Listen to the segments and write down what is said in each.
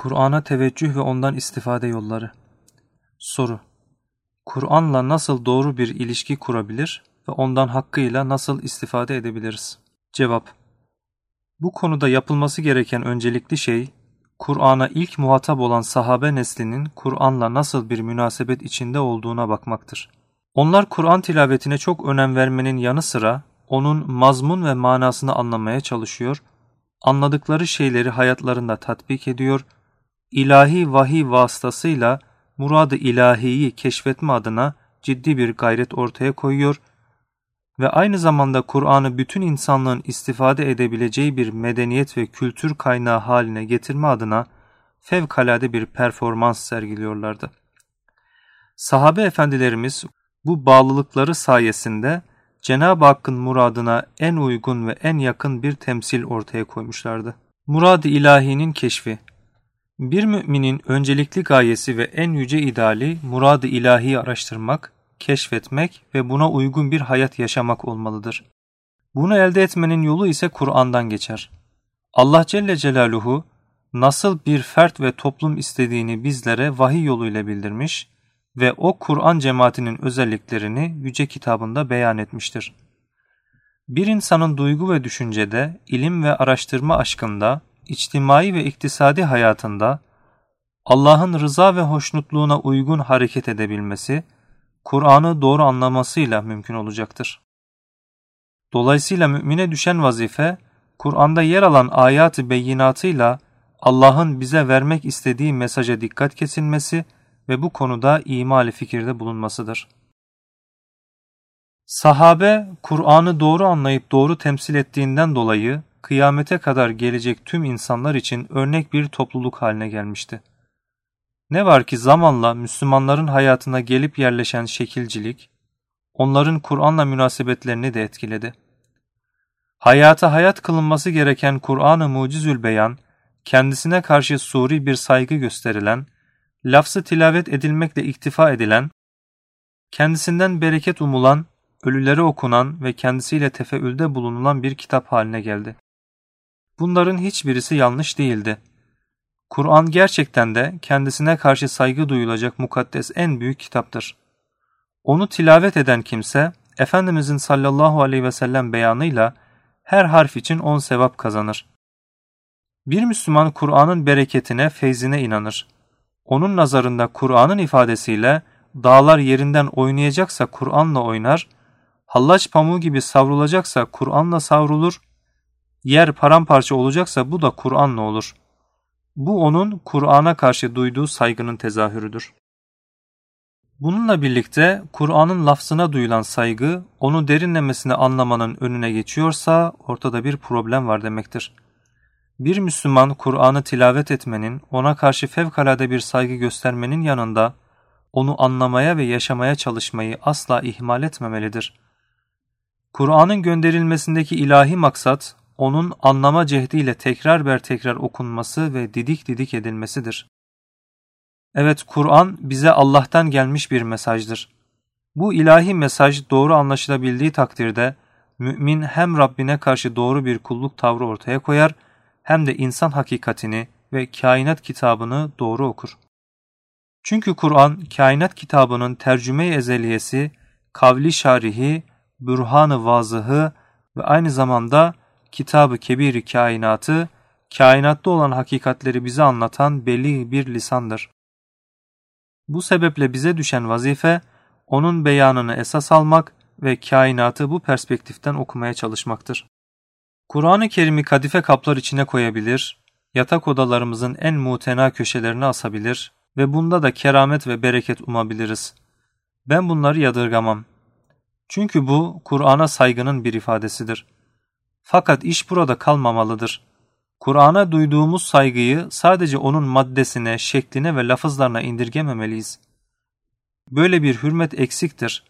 Kur'an'a teveccüh ve ondan istifade yolları. Soru. Kur'an'la nasıl doğru bir ilişki kurabilir ve ondan hakkıyla nasıl istifade edebiliriz? Cevap. Bu konuda yapılması gereken öncelikli şey, Kur'an'a ilk muhatap olan sahabe neslinin Kur'an'la nasıl bir münasebet içinde olduğuna bakmaktır. Onlar Kur'an tilavetine çok önem vermenin yanı sıra onun mazmun ve manasını anlamaya çalışıyor, anladıkları şeyleri hayatlarında tatbik ediyor, ilahi vahiy vasıtasıyla muradı ilahiyi keşfetme adına ciddi bir gayret ortaya koyuyor ve aynı zamanda Kur'an'ı bütün insanlığın istifade edebileceği bir medeniyet ve kültür kaynağı haline getirme adına fevkalade bir performans sergiliyorlardı. Sahabe efendilerimiz bu bağlılıkları sayesinde Cenab-ı Hakk'ın muradına en uygun ve en yakın bir temsil ortaya koymuşlardı. Murad-ı ilahinin keşfi Bir müminin öncelikli gayesi ve en yüce ideali murad-ı ilahiyi araştırmak, keşfetmek ve buna uygun bir hayat yaşamak olmalıdır. Bunu elde etmenin yolu ise Kur'an'dan geçer. Allah Celle Celaluhu nasıl bir fert ve toplum istediğini bizlere vahiy yoluyla bildirmiş ve o Kur'an cemaatinin özelliklerini yüce kitabında beyan etmiştir. Bir insanın duygu ve düşüncede, ilim ve araştırma aşkında, içtimai ve iktisadi hayatında Allah'ın rıza ve hoşnutluğuna uygun hareket edebilmesi, Kur'an'ı doğru anlamasıyla mümkün olacaktır. Dolayısıyla mümine düşen vazife, Kur'an'da yer alan ayat-ı beyinatıyla Allah'ın bize vermek istediği mesaja dikkat kesilmesi ve bu konuda imali fikirde bulunmasıdır. Sahabe, Kur'an'ı doğru anlayıp doğru temsil ettiğinden dolayı kıyamete kadar gelecek tüm insanlar için örnek bir topluluk haline gelmişti. Ne var ki zamanla Müslümanların hayatına gelip yerleşen şekilcilik, onların Kur'an'la münasebetlerini de etkiledi. Hayata hayat kılınması gereken Kur'an-ı Mucizül Beyan, kendisine karşı suri bir saygı gösterilen, lafzı tilavet edilmekle iktifa edilen, kendisinden bereket umulan, ölülere okunan ve kendisiyle tefeülde bulunulan bir kitap haline geldi. Bunların hiçbirisi yanlış değildi. Kur'an gerçekten de kendisine karşı saygı duyulacak mukaddes en büyük kitaptır. Onu tilavet eden kimse, Efendimizin sallallahu aleyhi ve sellem beyanıyla her harf için on sevap kazanır. Bir Müslüman Kur'an'ın bereketine, feyzine inanır. Onun nazarında Kur'an'ın ifadesiyle dağlar yerinden oynayacaksa Kur'an'la oynar, hallaç pamuğu gibi savrulacaksa Kur'an'la savrulur, yer paramparça olacaksa bu da Kur'an'la olur. Bu onun Kur'an'a karşı duyduğu saygının tezahürüdür. Bununla birlikte Kur'an'ın lafzına duyulan saygı onu derinlemesine anlamanın önüne geçiyorsa ortada bir problem var demektir. Bir Müslüman Kur'an'ı tilavet etmenin, ona karşı fevkalade bir saygı göstermenin yanında onu anlamaya ve yaşamaya çalışmayı asla ihmal etmemelidir. Kur'an'ın gönderilmesindeki ilahi maksat, onun anlama cehdiyle tekrar ber tekrar okunması ve didik didik edilmesidir. Evet, Kur'an bize Allah'tan gelmiş bir mesajdır. Bu ilahi mesaj doğru anlaşılabildiği takdirde, mümin hem Rabbine karşı doğru bir kulluk tavrı ortaya koyar, hem de insan hakikatini ve kainat kitabını doğru okur. Çünkü Kur'an kainat kitabının tercüme-i ezeliyesi, kavli şarihi, bürhan-ı vazıhı ve aynı zamanda kitabı kebir kainatı, kainatta olan hakikatleri bize anlatan belli bir lisandır. Bu sebeple bize düşen vazife, onun beyanını esas almak ve kainatı bu perspektiften okumaya çalışmaktır. Kur'an-ı Kerim'i kadife kaplar içine koyabilir, yatak odalarımızın en mutena köşelerine asabilir ve bunda da keramet ve bereket umabiliriz. Ben bunları yadırgamam. Çünkü bu Kur'an'a saygının bir ifadesidir. Fakat iş burada kalmamalıdır. Kur'an'a duyduğumuz saygıyı sadece onun maddesine, şekline ve lafızlarına indirgememeliyiz. Böyle bir hürmet eksiktir.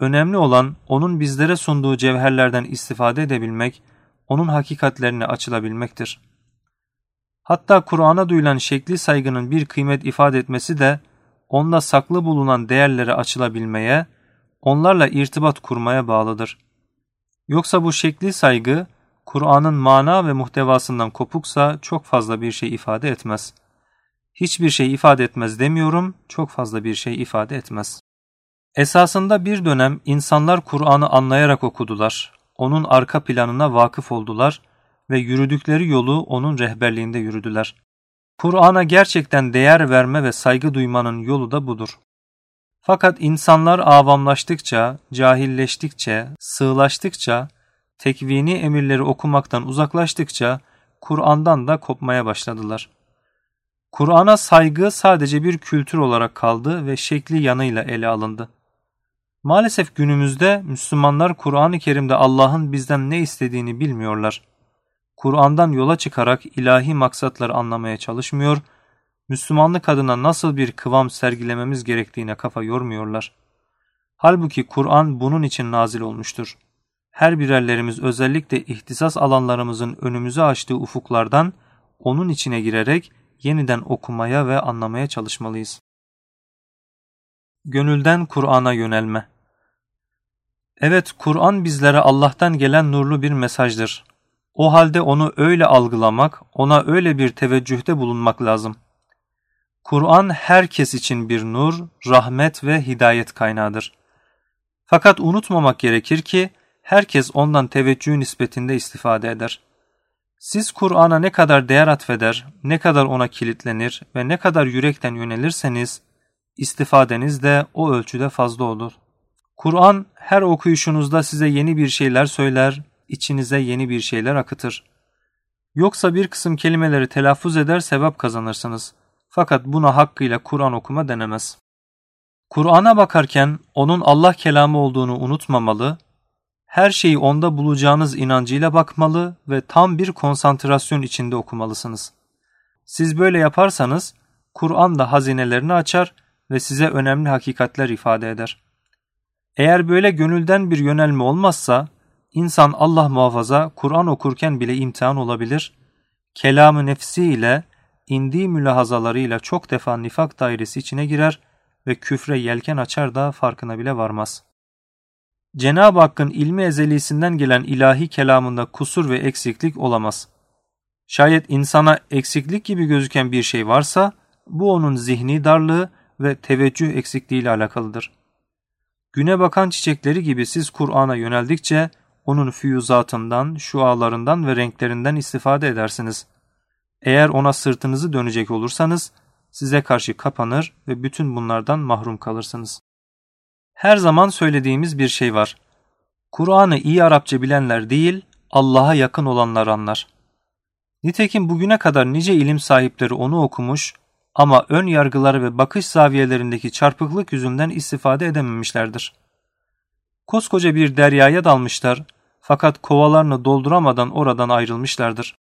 Önemli olan onun bizlere sunduğu cevherlerden istifade edebilmek onun hakikatlerine açılabilmektir. Hatta Kur'an'a duyulan şekli saygının bir kıymet ifade etmesi de onda saklı bulunan değerlere açılabilmeye, onlarla irtibat kurmaya bağlıdır. Yoksa bu şekli saygı, Kur'an'ın mana ve muhtevasından kopuksa çok fazla bir şey ifade etmez. Hiçbir şey ifade etmez demiyorum, çok fazla bir şey ifade etmez. Esasında bir dönem insanlar Kur'an'ı anlayarak okudular, onun arka planına vakıf oldular ve yürüdükleri yolu onun rehberliğinde yürüdüler. Kur'an'a gerçekten değer verme ve saygı duymanın yolu da budur. Fakat insanlar avamlaştıkça, cahilleştikçe, sığlaştıkça, tekvini emirleri okumaktan uzaklaştıkça Kur'an'dan da kopmaya başladılar. Kur'an'a saygı sadece bir kültür olarak kaldı ve şekli yanıyla ele alındı. Maalesef günümüzde Müslümanlar Kur'an-ı Kerim'de Allah'ın bizden ne istediğini bilmiyorlar. Kur'an'dan yola çıkarak ilahi maksatları anlamaya çalışmıyor, Müslümanlık adına nasıl bir kıvam sergilememiz gerektiğine kafa yormuyorlar. Halbuki Kur'an bunun için nazil olmuştur. Her birerlerimiz özellikle ihtisas alanlarımızın önümüze açtığı ufuklardan onun içine girerek yeniden okumaya ve anlamaya çalışmalıyız. Gönülden Kur'an'a yönelme Evet, Kur'an bizlere Allah'tan gelen nurlu bir mesajdır. O halde onu öyle algılamak, ona öyle bir teveccühte bulunmak lazım. Kur'an herkes için bir nur, rahmet ve hidayet kaynağıdır. Fakat unutmamak gerekir ki herkes ondan teveccüh nispetinde istifade eder. Siz Kur'an'a ne kadar değer atfeder, ne kadar ona kilitlenir ve ne kadar yürekten yönelirseniz istifadeniz de o ölçüde fazla olur. Kur'an her okuyuşunuzda size yeni bir şeyler söyler, içinize yeni bir şeyler akıtır. Yoksa bir kısım kelimeleri telaffuz eder sevap kazanırsınız. Fakat buna hakkıyla Kur'an okuma denemez. Kur'an'a bakarken onun Allah kelamı olduğunu unutmamalı, her şeyi onda bulacağınız inancıyla bakmalı ve tam bir konsantrasyon içinde okumalısınız. Siz böyle yaparsanız Kur'an da hazinelerini açar ve size önemli hakikatler ifade eder. Eğer böyle gönülden bir yönelme olmazsa insan Allah muhafaza Kur'an okurken bile imtihan olabilir, kelamı nefsi ile indiği mülahazalarıyla çok defa nifak dairesi içine girer ve küfre yelken açar da farkına bile varmaz. Cenab-ı Hakk'ın ilmi ezelisinden gelen ilahi kelamında kusur ve eksiklik olamaz. Şayet insana eksiklik gibi gözüken bir şey varsa bu onun zihni darlığı ve teveccüh eksikliği ile alakalıdır. Güne bakan çiçekleri gibi siz Kur'an'a yöneldikçe onun füyüzatından, şualarından ve renklerinden istifade edersiniz. Eğer ona sırtınızı dönecek olursanız size karşı kapanır ve bütün bunlardan mahrum kalırsınız. Her zaman söylediğimiz bir şey var. Kur'an'ı iyi Arapça bilenler değil, Allah'a yakın olanlar anlar. Nitekim bugüne kadar nice ilim sahipleri onu okumuş ama ön yargıları ve bakış zaviyelerindeki çarpıklık yüzünden istifade edememişlerdir. Koskoca bir deryaya dalmışlar fakat kovalarını dolduramadan oradan ayrılmışlardır.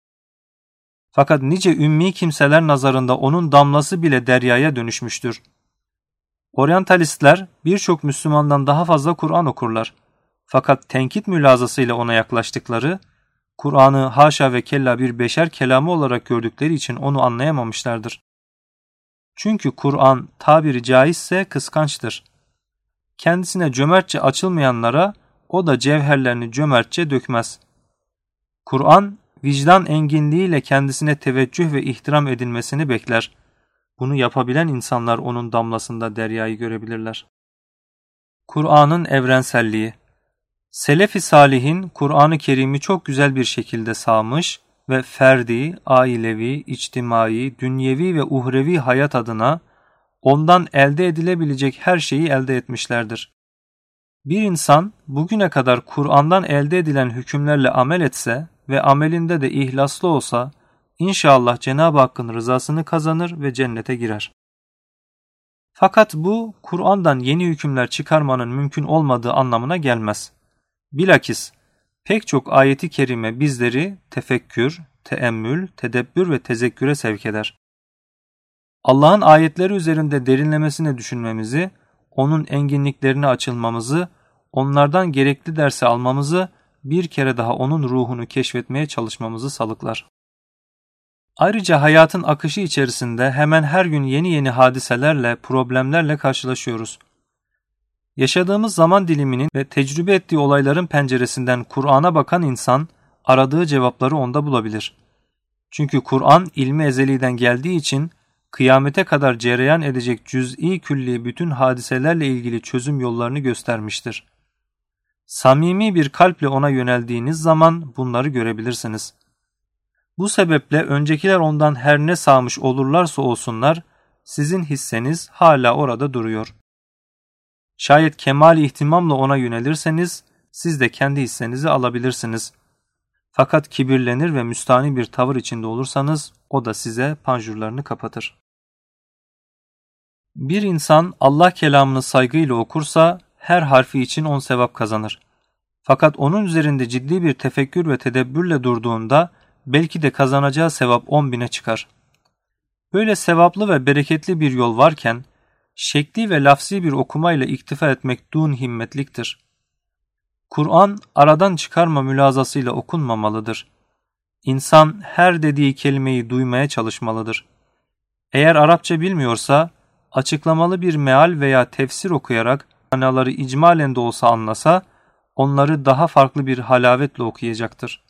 Fakat nice ümmi kimseler nazarında onun damlası bile deryaya dönüşmüştür. Oryantalistler birçok Müslümandan daha fazla Kur'an okurlar. Fakat tenkit mülazasıyla ona yaklaştıkları, Kur'an'ı haşa ve kella bir beşer kelamı olarak gördükleri için onu anlayamamışlardır. Çünkü Kur'an tabiri caizse kıskançtır. Kendisine cömertçe açılmayanlara o da cevherlerini cömertçe dökmez. Kur'an vicdan enginliğiyle kendisine teveccüh ve ihtiram edilmesini bekler. Bunu yapabilen insanlar onun damlasında deryayı görebilirler. Kur'an'ın evrenselliği Selefi Salih'in Kur'an-ı Kerim'i çok güzel bir şekilde sağmış ve ferdi, ailevi, içtimai, dünyevi ve uhrevi hayat adına ondan elde edilebilecek her şeyi elde etmişlerdir. Bir insan bugüne kadar Kur'an'dan elde edilen hükümlerle amel etse ve amelinde de ihlaslı olsa inşallah Cenab-ı Hakk'ın rızasını kazanır ve cennete girer. Fakat bu Kur'an'dan yeni hükümler çıkarmanın mümkün olmadığı anlamına gelmez. Bilakis pek çok ayeti kerime bizleri tefekkür, teemmül, tedebbür ve tezekküre sevk eder. Allah'ın ayetleri üzerinde derinlemesine düşünmemizi, onun enginliklerine açılmamızı, onlardan gerekli dersi almamızı, bir kere daha onun ruhunu keşfetmeye çalışmamızı salıklar. Ayrıca hayatın akışı içerisinde hemen her gün yeni yeni hadiselerle, problemlerle karşılaşıyoruz. Yaşadığımız zaman diliminin ve tecrübe ettiği olayların penceresinden Kur'an'a bakan insan aradığı cevapları onda bulabilir. Çünkü Kur'an ilmi ezeliden geldiği için kıyamete kadar cereyan edecek cüz'i külli bütün hadiselerle ilgili çözüm yollarını göstermiştir. Samimi bir kalple ona yöneldiğiniz zaman bunları görebilirsiniz. Bu sebeple öncekiler ondan her ne sağmış olurlarsa olsunlar, sizin hisseniz hala orada duruyor. Şayet kemal ihtimamla ona yönelirseniz, siz de kendi hissenizi alabilirsiniz. Fakat kibirlenir ve müstani bir tavır içinde olursanız, o da size panjurlarını kapatır. Bir insan Allah kelamını saygıyla okursa, her harfi için on sevap kazanır. Fakat onun üzerinde ciddi bir tefekkür ve tedebbürle durduğunda, belki de kazanacağı sevap on bine çıkar. Böyle sevaplı ve bereketli bir yol varken, şekli ve lafzi bir okumayla iktifa etmek dun himmetliktir. Kur'an aradan çıkarma mülazasıyla okunmamalıdır. İnsan her dediği kelimeyi duymaya çalışmalıdır. Eğer Arapça bilmiyorsa, açıklamalı bir meal veya tefsir okuyarak manaları icmalen de olsa anlasa, onları daha farklı bir halavetle okuyacaktır.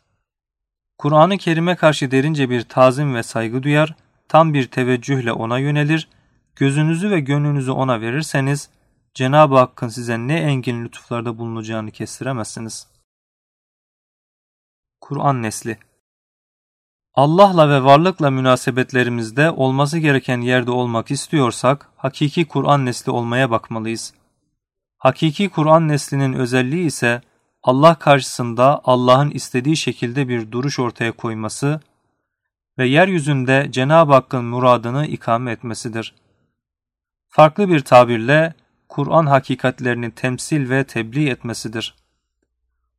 Kur'an-ı Kerim'e karşı derince bir tazim ve saygı duyar, tam bir teveccühle ona yönelir, gözünüzü ve gönlünüzü ona verirseniz, Cenab-ı Hakk'ın size ne engin lütuflarda bulunacağını kestiremezsiniz. Kur'an Nesli Allah'la ve varlıkla münasebetlerimizde olması gereken yerde olmak istiyorsak, hakiki Kur'an nesli olmaya bakmalıyız. Hakiki Kur'an neslinin özelliği ise, Allah karşısında Allah'ın istediği şekilde bir duruş ortaya koyması ve yeryüzünde Cenab-ı Hakk'ın muradını ikame etmesidir. Farklı bir tabirle Kur'an hakikatlerini temsil ve tebliğ etmesidir.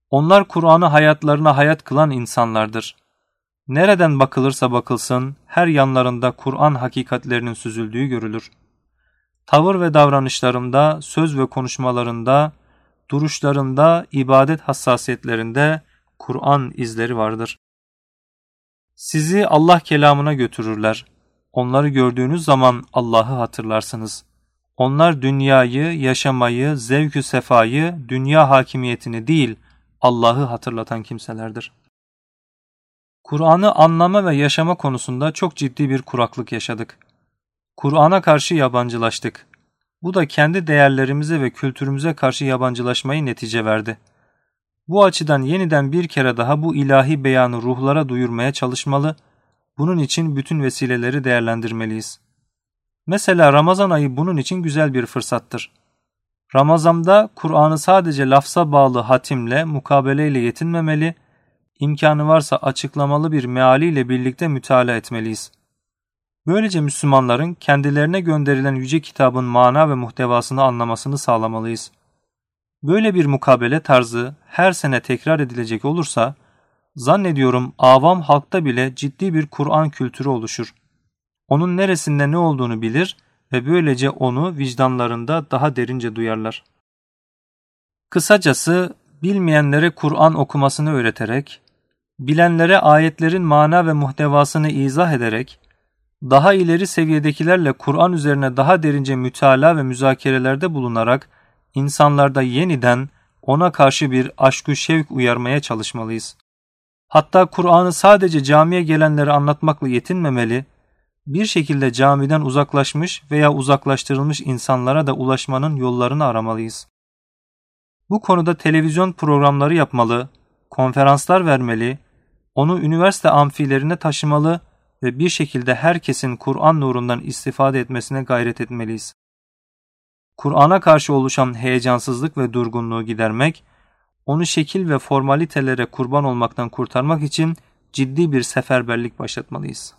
Onlar Kur'an'ı hayatlarına hayat kılan insanlardır. Nereden bakılırsa bakılsın her yanlarında Kur'an hakikatlerinin süzüldüğü görülür. Tavır ve davranışlarında, söz ve konuşmalarında, duruşlarında, ibadet hassasiyetlerinde Kur'an izleri vardır. Sizi Allah kelamına götürürler. Onları gördüğünüz zaman Allah'ı hatırlarsınız. Onlar dünyayı, yaşamayı, zevkü sefayı, dünya hakimiyetini değil, Allah'ı hatırlatan kimselerdir. Kur'an'ı anlama ve yaşama konusunda çok ciddi bir kuraklık yaşadık. Kur'an'a karşı yabancılaştık. Bu da kendi değerlerimize ve kültürümüze karşı yabancılaşmayı netice verdi. Bu açıdan yeniden bir kere daha bu ilahi beyanı ruhlara duyurmaya çalışmalı, bunun için bütün vesileleri değerlendirmeliyiz. Mesela Ramazan ayı bunun için güzel bir fırsattır. Ramazan'da Kur'an'ı sadece lafza bağlı hatimle, mukabeleyle yetinmemeli, imkanı varsa açıklamalı bir mealiyle birlikte müteala etmeliyiz. Böylece Müslümanların kendilerine gönderilen yüce kitabın mana ve muhtevasını anlamasını sağlamalıyız. Böyle bir mukabele tarzı her sene tekrar edilecek olursa, zannediyorum avam halkta bile ciddi bir Kur'an kültürü oluşur. Onun neresinde ne olduğunu bilir ve böylece onu vicdanlarında daha derince duyarlar. Kısacası bilmeyenlere Kur'an okumasını öğreterek, bilenlere ayetlerin mana ve muhtevasını izah ederek, daha ileri seviyedekilerle Kur'an üzerine daha derince mütalaa ve müzakerelerde bulunarak insanlarda yeniden ona karşı bir aşkı şevk uyarmaya çalışmalıyız. Hatta Kur'an'ı sadece camiye gelenlere anlatmakla yetinmemeli, bir şekilde camiden uzaklaşmış veya uzaklaştırılmış insanlara da ulaşmanın yollarını aramalıyız. Bu konuda televizyon programları yapmalı, konferanslar vermeli, onu üniversite amfilerine taşımalı ve bir şekilde herkesin Kur'an nurundan istifade etmesine gayret etmeliyiz. Kur'an'a karşı oluşan heyecansızlık ve durgunluğu gidermek, onu şekil ve formalitelere kurban olmaktan kurtarmak için ciddi bir seferberlik başlatmalıyız.